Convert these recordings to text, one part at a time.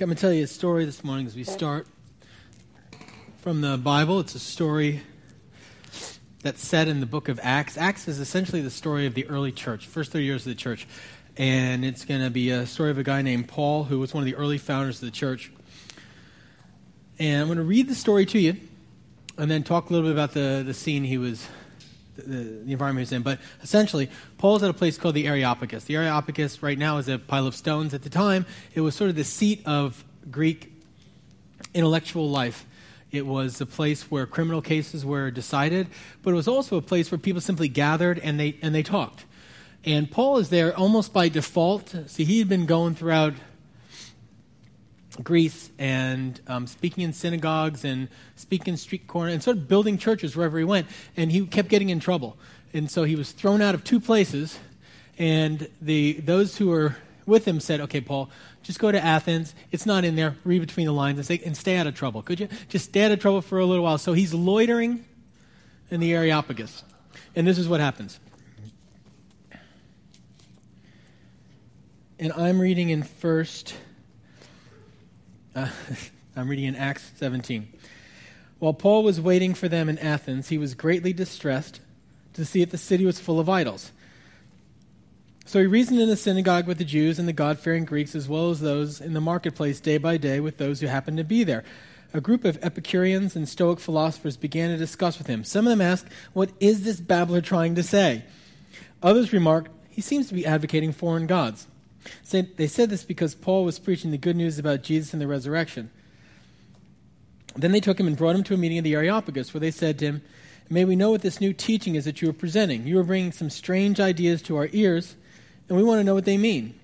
I'm going to tell you a story this morning as we start from the Bible. It's a story that's set in the book of Acts. Acts is essentially the story of the early church, first three years of the church. And it's going to be a story of a guy named Paul, who was one of the early founders of the church. And I'm going to read the story to you and then talk a little bit about the, the scene he was the, the, environment he's in. But essentially, Paul's at a place called the Areopagus. The Areopagus right now is a pile of stones. At the time, it was sort of the seat of Greek intellectual life. It was a place where criminal cases were decided, but it was also a place where people simply gathered and they, and they talked. And Paul is there almost by default. See, he had been going throughout Greece and um, speaking in synagogues and speaking in street corners and sort of building churches wherever he went. And he kept getting in trouble. And so he was thrown out of two places. And the, those who were with him said, Okay, Paul, just go to Athens. It's not in there. Read between the lines and, say, and stay out of trouble. Could you? Just stay out of trouble for a little while. So he's loitering in the Areopagus. And this is what happens. And I'm reading in first uh, I'm reading in Acts 17. While Paul was waiting for them in Athens, he was greatly distressed to see that the city was full of idols. So he reasoned in the synagogue with the Jews and the God fearing Greeks, as well as those in the marketplace day by day with those who happened to be there. A group of Epicureans and Stoic philosophers began to discuss with him. Some of them asked, What is this babbler trying to say? Others remarked, He seems to be advocating foreign gods. They said this because Paul was preaching the good news about Jesus and the resurrection. Then they took him and brought him to a meeting of the Areopagus, where they said to him, May we know what this new teaching is that you are presenting. You are bringing some strange ideas to our ears, and we want to know what they mean.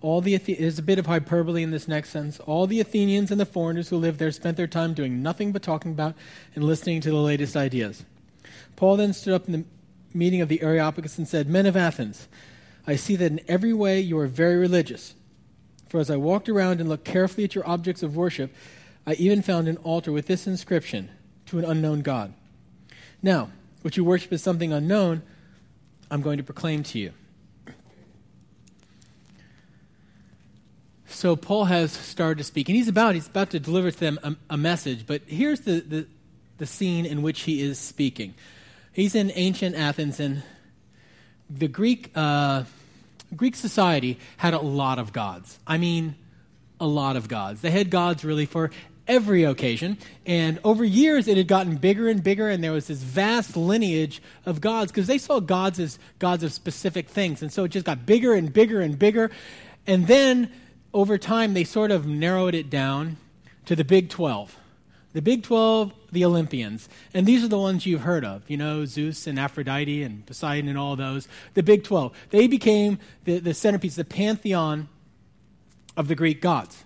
All the there's a bit of hyperbole in this next sentence. All the Athenians and the foreigners who lived there spent their time doing nothing but talking about and listening to the latest ideas. Paul then stood up in the meeting of the Areopagus and said, Men of Athens, I see that in every way you are very religious. For as I walked around and looked carefully at your objects of worship, I even found an altar with this inscription to an unknown God. Now, what you worship is something unknown, I'm going to proclaim to you. So Paul has started to speak, and he's about he's about to deliver to them a, a message. But here's the, the, the scene in which he is speaking. He's in ancient Athens, and the Greek uh, Greek society had a lot of gods. I mean, a lot of gods. They had gods really for every occasion. And over years, it had gotten bigger and bigger, and there was this vast lineage of gods because they saw gods as gods of specific things. And so it just got bigger and bigger and bigger. And then over time, they sort of narrowed it down to the Big 12. The Big 12, the Olympians. And these are the ones you've heard of, you know, Zeus and Aphrodite and Poseidon and all those. The Big 12. They became the, the centerpiece, the pantheon of the Greek gods.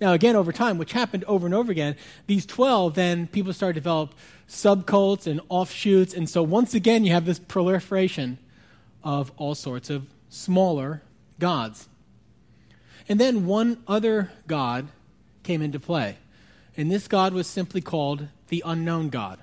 Now, again, over time, which happened over and over again, these 12, then people started to develop subcults and offshoots. And so once again, you have this proliferation of all sorts of smaller gods. And then one other god came into play. And this God was simply called the unknown God.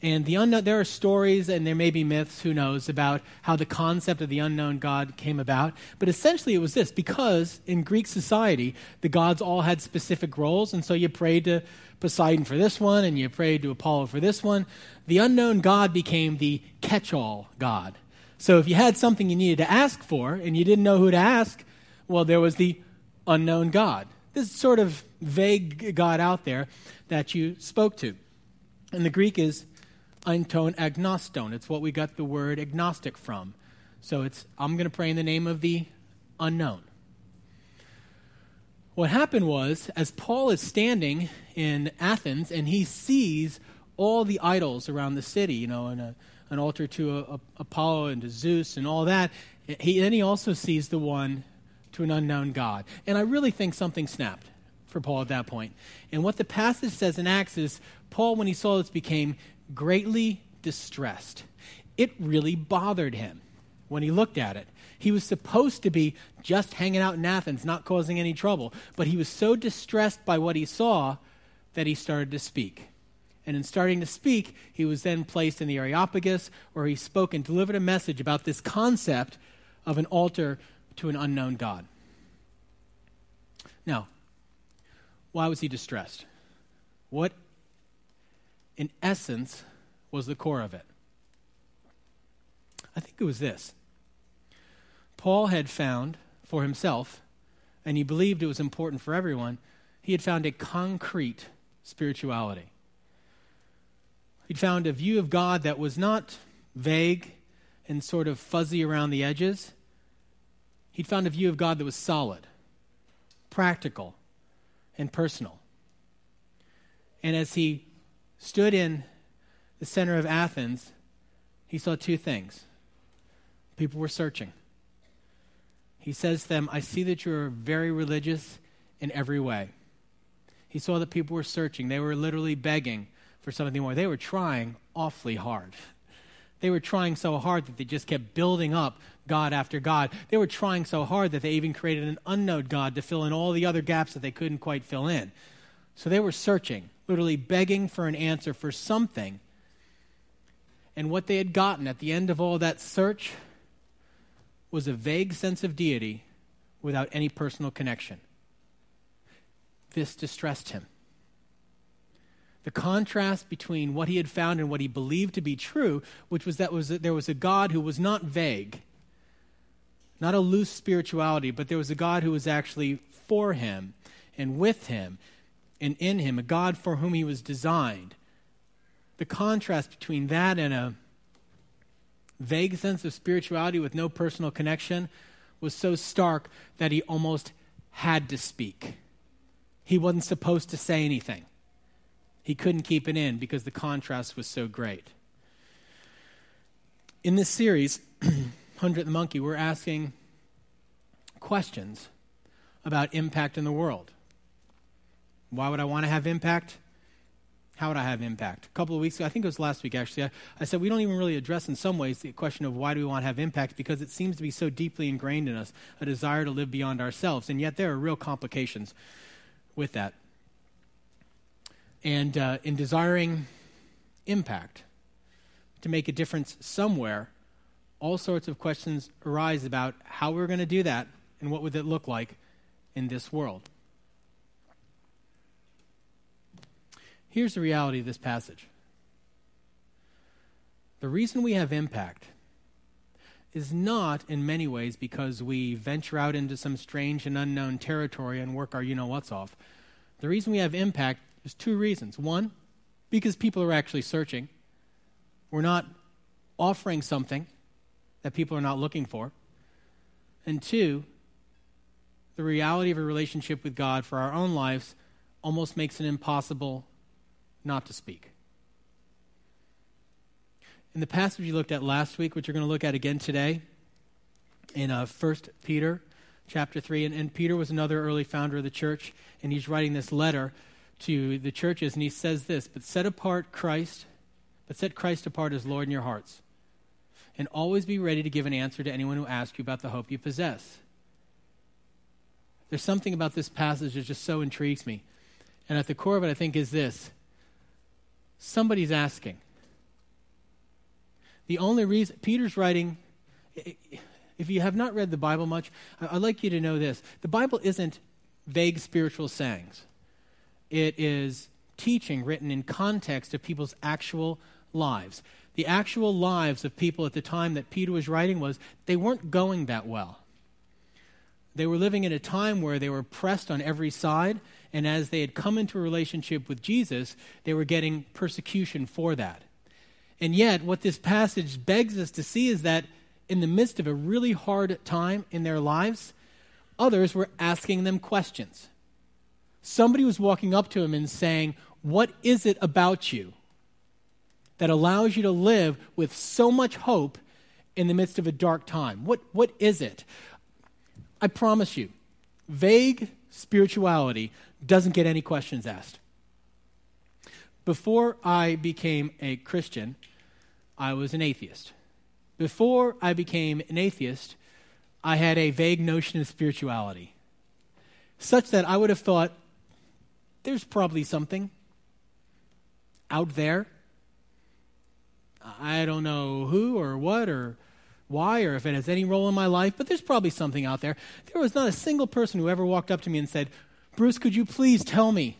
And the unknown, there are stories and there may be myths, who knows, about how the concept of the unknown God came about. But essentially, it was this because in Greek society, the gods all had specific roles. And so you prayed to Poseidon for this one and you prayed to Apollo for this one. The unknown God became the catch all God. So if you had something you needed to ask for and you didn't know who to ask, well, there was the unknown God this sort of vague God out there that you spoke to. And the Greek is einton agnoston. It's what we got the word agnostic from. So it's, I'm going to pray in the name of the unknown. What happened was, as Paul is standing in Athens and he sees all the idols around the city, you know, and a, an altar to a, a Apollo and to Zeus and all that, he, then he also sees the one to an unknown God. And I really think something snapped for Paul at that point. And what the passage says in Acts is Paul, when he saw this, became greatly distressed. It really bothered him when he looked at it. He was supposed to be just hanging out in Athens, not causing any trouble. But he was so distressed by what he saw that he started to speak. And in starting to speak, he was then placed in the Areopagus, where he spoke and delivered a message about this concept of an altar to an unknown God. Now, Why was he distressed? What, in essence, was the core of it? I think it was this. Paul had found for himself, and he believed it was important for everyone, he had found a concrete spirituality. He'd found a view of God that was not vague and sort of fuzzy around the edges. He'd found a view of God that was solid, practical, and personal. And as he stood in the center of Athens, he saw two things. People were searching. He says to them, I see that you're very religious in every way. He saw that people were searching. They were literally begging for something more. They were trying awfully hard. They were trying so hard that they just kept building up God after God. They were trying so hard that they even created an unknown God to fill in all the other gaps that they couldn't quite fill in. So they were searching, literally begging for an answer for something. And what they had gotten at the end of all that search was a vague sense of deity without any personal connection. This distressed him. The contrast between what he had found and what he believed to be true, which was that, was that there was a God who was not vague, not a loose spirituality, but there was a God who was actually for him and with him and in him, a God for whom he was designed. The contrast between that and a vague sense of spirituality with no personal connection was so stark that he almost had to speak. He wasn't supposed to say anything. He couldn't keep it in because the contrast was so great. In this series, Hundredth Monkey, we're asking questions about impact in the world. Why would I want to have impact? How would I have impact? A couple of weeks ago, I think it was last week actually, I, I, said we don't even really address in some ways the question of why do we want to have impact because it seems to be so deeply ingrained in us, a desire to live beyond ourselves. And yet there are real complications with that. And uh, in desiring impact, to make a difference somewhere, all sorts of questions arise about how we're going to do that and what would it look like in this world. Here's the reality of this passage the reason we have impact is not in many ways because we venture out into some strange and unknown territory and work our you know what's off. The reason we have impact is two reasons. One, because people are actually searching. We're not offering something that people are not looking for. And two, the reality of a relationship with God for our own lives almost makes it impossible not to speak. In the passage you looked at last week, which you're going to look at again today, in uh, 1 Peter chapter 3, and, and Peter was another early founder of the church, and he's writing this letter to the churches, and he says this But set apart Christ, but set Christ apart as Lord in your hearts, and always be ready to give an answer to anyone who asks you about the hope you possess. There's something about this passage that just so intrigues me. And at the core of it, I think, is this Somebody's asking. The only reason, Peter's writing, if you have not read the Bible much, I'd like you to know this. The Bible isn't vague spiritual sayings, it is teaching written in context of people's actual lives. The actual lives of people at the time that Peter was writing was they weren't going that well. They were living in a time where they were pressed on every side, and as they had come into a relationship with Jesus, they were getting persecution for that. And yet, what this passage begs us to see is that in the midst of a really hard time in their lives, others were asking them questions. Somebody was walking up to him and saying, What is it about you that allows you to live with so much hope in the midst of a dark time? What, what is it? I promise you, vague spirituality doesn't get any questions asked. Before I became a Christian, I was an atheist. Before I became an atheist, I had a vague notion of spirituality, such that I would have thought there's probably something out there. I don't know who or what or why or if it has any role in my life, but there's probably something out there. There was not a single person who ever walked up to me and said, Bruce, could you please tell me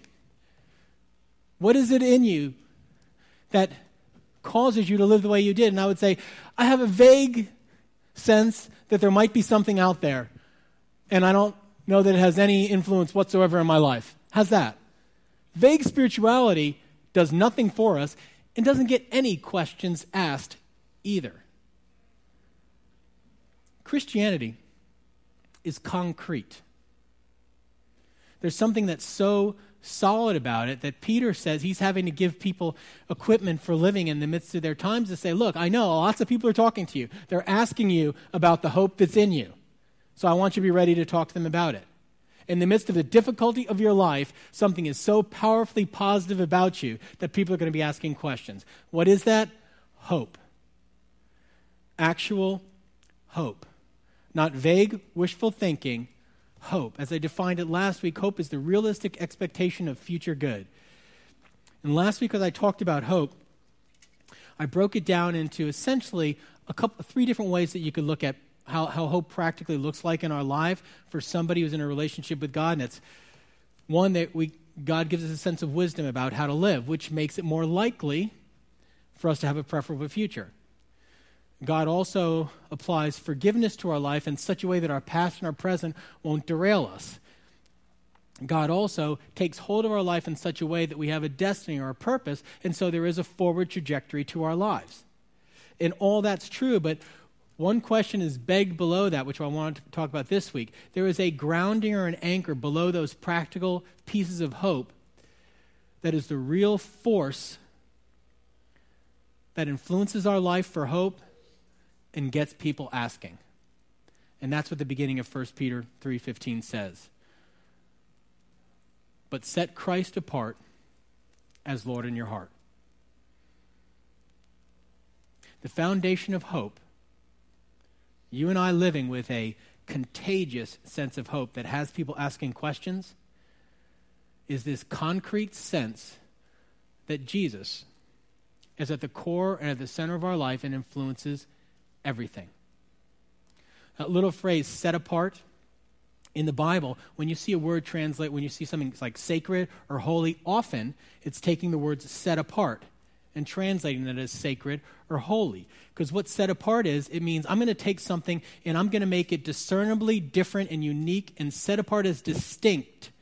what is it in you that causes you to live the way you did? And I would say, I have a vague sense that there might be something out there, and I don't know that it has any influence whatsoever in my life. How's that? Vague spirituality does nothing for us and doesn't get any questions asked either. Christianity is concrete. There's something that's so solid about it that Peter says he's having to give people equipment for living in the midst of their times to say, Look, I know lots of people are talking to you. They're asking you about the hope that's in you. So I want you to be ready to talk to them about it. In the midst of the difficulty of your life, something is so powerfully positive about you that people are going to be asking questions. What is that? Hope. Actual hope. Not vague, wishful thinking, hope. As I defined it last week, hope is the realistic expectation of future good. And last week, as I talked about hope, I broke it down into essentially a couple, three different ways that you could look at how, how hope practically looks like in our life for somebody who's in a relationship with God. And it's one that we, God gives us a sense of wisdom about how to live, which makes it more likely for us to have a preferable future. God also applies forgiveness to our life in such a way that our past and our present won't derail us. God also takes hold of our life in such a way that we have a destiny or a purpose, and so there is a forward trajectory to our lives. And all that's true, but one question is begged below that, which I wanted to talk about this week. There is a grounding or an anchor below those practical pieces of hope that is the real force that influences our life for hope and gets people asking. And that's what the beginning of 1 Peter 3:15 says. But set Christ apart as Lord in your heart. The foundation of hope, you and I living with a contagious sense of hope that has people asking questions, is this concrete sense that Jesus is at the core and at the center of our life and influences everything. That little phrase, set apart, in the Bible, when you see a word translate, when you see something like sacred or holy, often it's taking the words set apart and translating it as sacred or holy. Because what set apart is, it means I'm going to take something and I'm going to make it discernibly different and unique and set apart as distinct.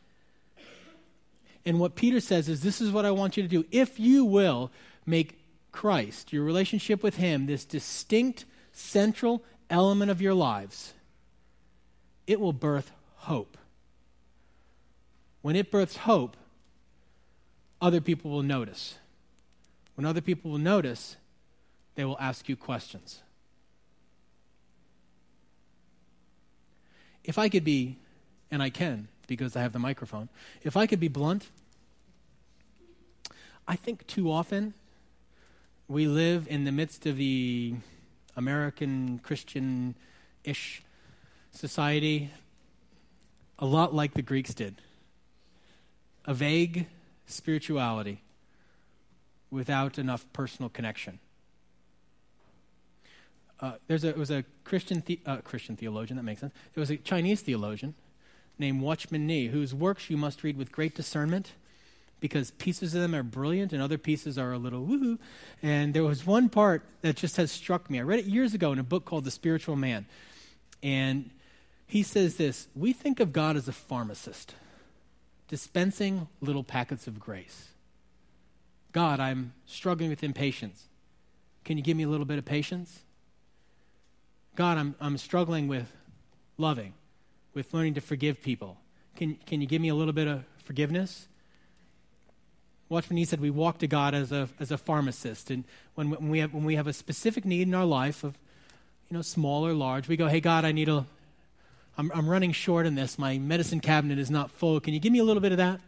And what Peter says is, this is what I want you to do. If you will make Christ, your relationship with Him, this distinct central element of your lives, it will birth hope. When it births hope, other people will notice. When other people will notice, they will ask you questions. If I could be, and I can because I have the microphone, if I could be blunt, I think too often we live in the midst of the American Christian ish society a lot like the Greeks did a vague spirituality without enough personal connection. Uh, there's a, it was a Christian, the, uh, Christian theologian, that makes sense. There was a Chinese theologian named Watchman Nee, whose works you must read with great discernment because pieces of them are brilliant and other pieces are a little woohoo. And there was one part that just has struck me. I read it years ago in a book called The Spiritual Man. And he says this We think of God as a pharmacist, dispensing little packets of grace. God, I'm struggling with impatience. Can you give me a little bit of patience? God, I'm, I'm struggling with loving, with learning to forgive people. Can, can you give me a little bit of forgiveness? Watchman Nee said we walk to God as a, as a pharmacist. And when, when, we have, when we have a specific need in our life of, you know, small or large, we go, hey, God, I need a, I'm, I'm running short in this. My medicine cabinet is not full. Can you give me a little bit of that?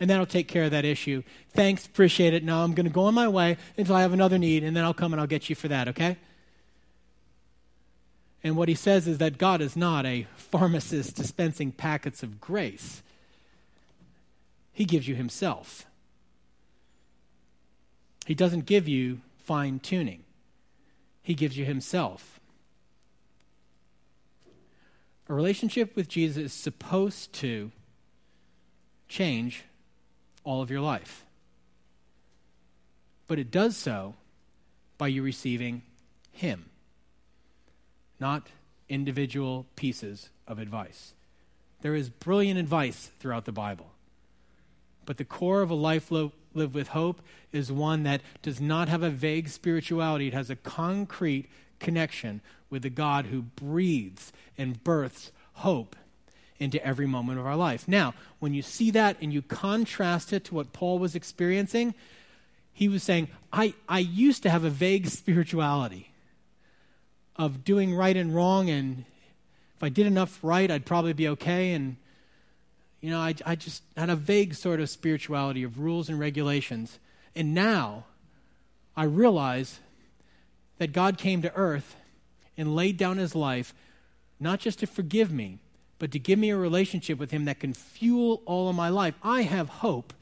And that'll take care of that issue. Thanks, appreciate it. Now I'm going to go on my way until I have another need, and then I'll come and I'll get you for that, okay? And what he says is that God is not a pharmacist dispensing packets of grace. He gives you Himself. He doesn't give you fine tuning, He gives you Himself. A relationship with Jesus is supposed to change all of your life. But it does so by you receiving Him, not individual pieces of advice. There is brilliant advice throughout the Bible. But the core of a life lo- lived with hope is one that does not have a vague spirituality. It has a concrete connection with the God who breathes and births hope into every moment of our life. Now, when you see that and you contrast it to what Paul was experiencing, he was saying, I, I used to have a vague spirituality of doing right and wrong, and if I did enough right, I'd probably be okay. And, you know, I, I just had a vague sort of spirituality of rules and regulations. And now I realize that God came to earth and laid down his life not just to forgive me, but to give me a relationship with him that can fuel all of my life. I have hope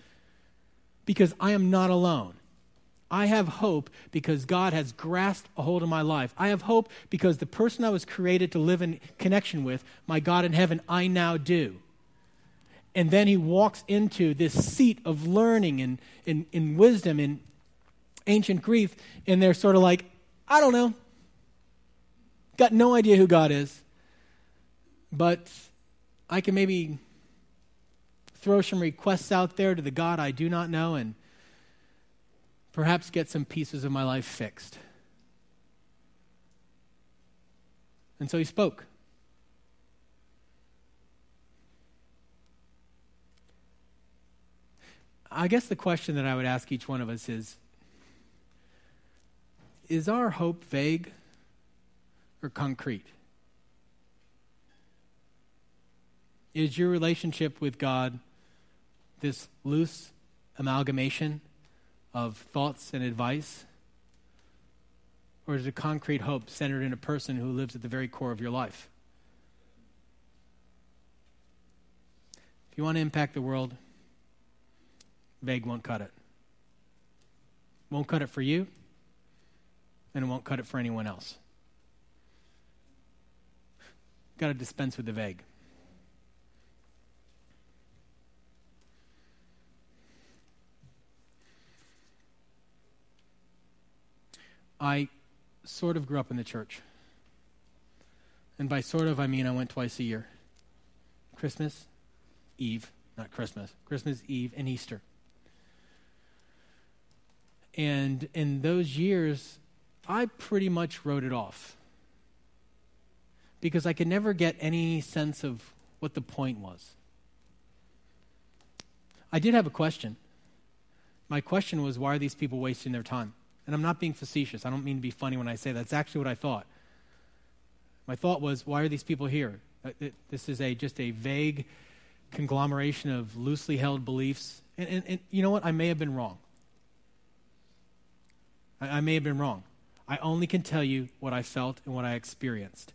because I am not alone. I have hope because God has grasped a hold of my life. I have hope because the person I was created to live in connection with, my God in heaven, I now do. And then he walks into this seat of learning and, and, and wisdom in ancient Greek, and they're sort of like, I don't know. Got no idea who God is. But I can maybe throw some requests out there to the God I do not know and perhaps get some pieces of my life fixed. And so he spoke. I guess the question that I would ask each one of us is Is our hope vague or concrete? Is your relationship with God this loose amalgamation of thoughts and advice? Or is it a concrete hope centered in a person who lives at the very core of your life? If you want to impact the world, vague won't cut it. Won't cut it for you, and it won't cut it for anyone else. Got to dispense with the vague. I sort of grew up in the church. And by sort of, I mean I went twice a year Christmas, Eve, not Christmas, Christmas Eve, and Easter. And in those years, I pretty much wrote it off because I could never get any sense of what the point was. I did have a question. My question was why are these people wasting their time? And I'm not being facetious. I don't mean to be funny when I say that. That's actually what I thought. My thought was, why are these people here? Uh, this is a just a vague conglomeration of loosely held beliefs. And, and, and you know what? I may have been wrong. I, I may have been wrong. I only can tell you what I felt and what I experienced.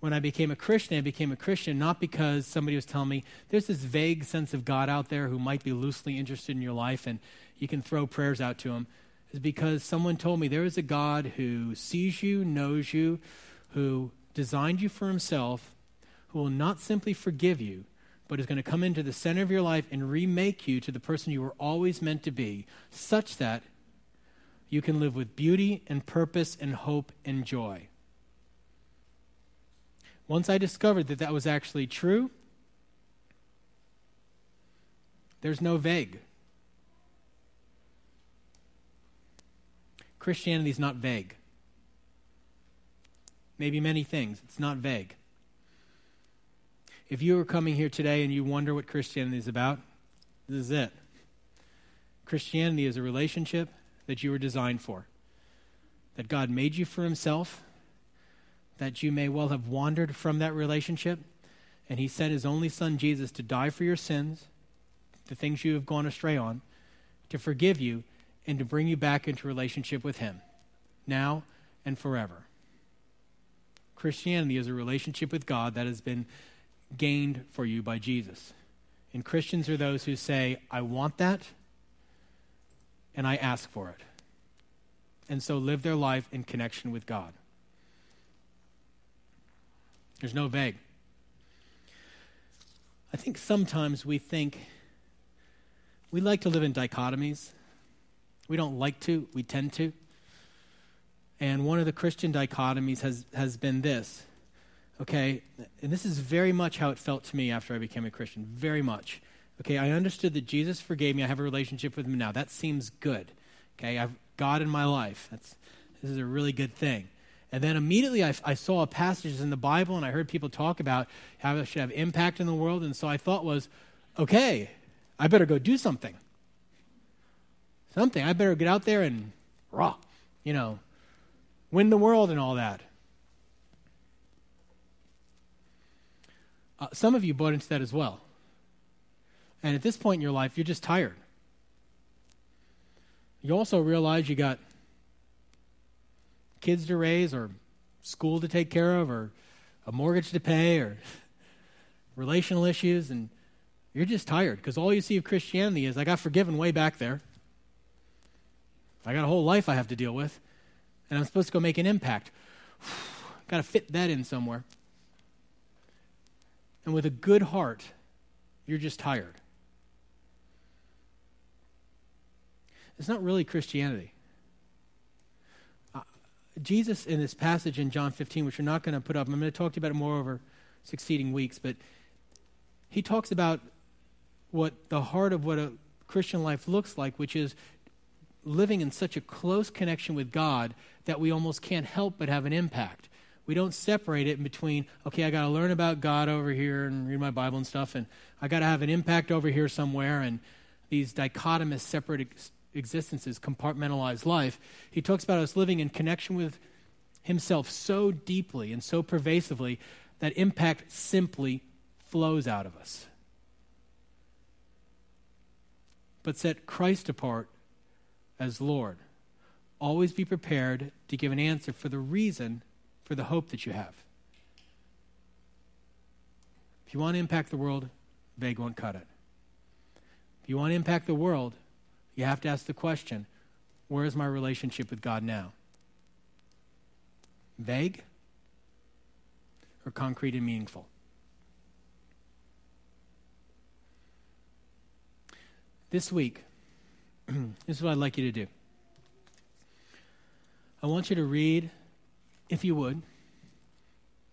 When I became a Christian, I became a Christian not because somebody was telling me there's this vague sense of God out there who might be loosely interested in your life and you can throw prayers out to him is because someone told me there is a God who sees you, knows you, who designed you for himself, who will not simply forgive you, but is going to come into the center of your life and remake you to the person you were always meant to be, such that you can live with beauty and purpose and hope and joy. Once I discovered that that was actually true, there's no vague. Christianity is not vague. Maybe many things. It's not vague. If you are coming here today and you wonder what Christianity is about, this is it. Christianity is a relationship that you were designed for, that God made you for Himself, that you may well have wandered from that relationship, and He sent His only Son, Jesus, to die for your sins, the things you have gone astray on, to forgive you, and to bring you back into relationship with Him, now and forever. Christianity is a relationship with God that has been gained for you by Jesus. And Christians are those who say, I want that, and I ask for it. And so live their life in connection with God. There's no vague. I think sometimes we think we like to live in dichotomies. We don't like to, we tend to. And one of the Christian dichotomies has, has been this. Okay, and this is very much how it felt to me after I became a Christian. Very much. Okay, I understood that Jesus forgave me. I have a relationship with him now. That seems good. Okay, I've God in my life. That's this is a really good thing. And then immediately I, I saw passages in the Bible and I heard people talk about how it should have impact in the world. And so I thought was, okay, I better go do something. Something. I better get out there and raw, you know, win the world and all that. Uh, some of you bought into that as well. And at this point in your life, you're just tired. You also realize you got kids to raise, or school to take care of, or a mortgage to pay, or relational issues, and you're just tired because all you see of Christianity is I got forgiven way back there. I got a whole life I have to deal with, and I'm supposed to go make an impact. got to fit that in somewhere. And with a good heart, you're just tired. It's not really Christianity. Uh, Jesus, in this passage in John 15, which we're not going to put up, I'm going to talk to you about it more over succeeding weeks, but he talks about what the heart of what a Christian life looks like, which is living in such a close connection with God that we almost can't help but have an impact. We don't separate it between, okay, I got to learn about God over here and read my Bible and stuff, and I got to have an impact over here somewhere, and these dichotomous, separate ex- existences, compartmentalized life. He talks about us living in connection with Himself so deeply and so pervasively that impact simply flows out of us. But set Christ apart as Lord. Always be prepared to give an answer for the reason for the hope that you have. If you want to impact the world, vague won't cut it. If you want to impact the world, you have to ask the question where is my relationship with God now? Vague or concrete and meaningful? This week, this is what I'd like you to do. I want you to read if you would,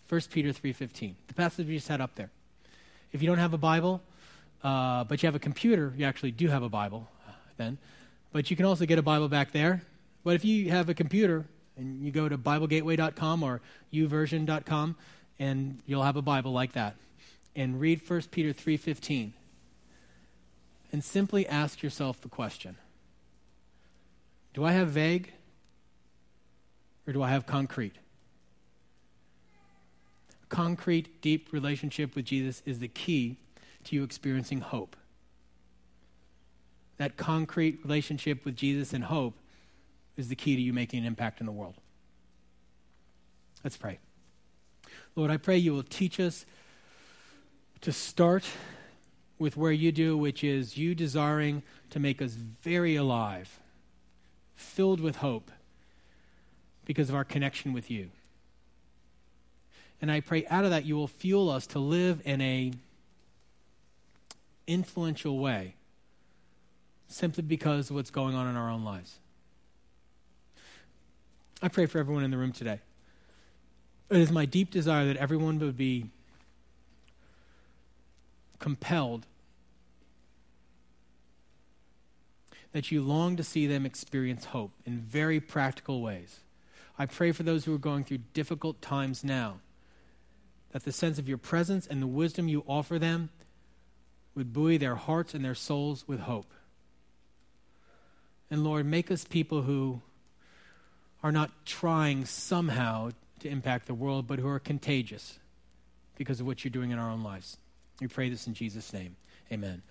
1 Peter 3.15, the passage we just had up there. If you don't have a Bible, uh, but you have a computer, you actually do have a Bible uh, then. But you can also get a Bible back there. But if you have a computer and you go to BibleGateway.com or YouVersion.com, and you'll have a Bible like that, and read 1 Peter 3.15, and simply ask yourself the question, do I have vague or do I have concrete? concrete, deep relationship with Jesus is the key to you experiencing hope. That concrete relationship with Jesus and hope is the key to you making an impact in the world. Let's pray. Lord, I pray you will teach us to start with where you do, which is you desiring to make us very alive, filled with hope because of our connection with you. And I pray out of that you will fuel us to live in a influential way simply because of what's going on in our own lives. I pray for everyone in the room today. It is my deep desire that everyone would be compelled, that you long to see them experience hope in very practical ways. I pray for those who are going through difficult times now that the sense of your presence and the wisdom you offer them would buoy their hearts and their souls with hope. And Lord, make us people who are not trying somehow to impact the world, but who are contagious because of what you're doing in our own lives. We pray this in Jesus' name. Amen.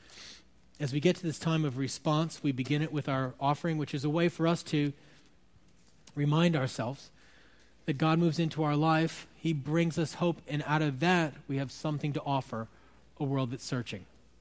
As we get to this time of response, we begin it with our offering, which is a way for us to remind ourselves that God moves into our life, He brings us hope, and out of that, we have something to offer a world that's searching.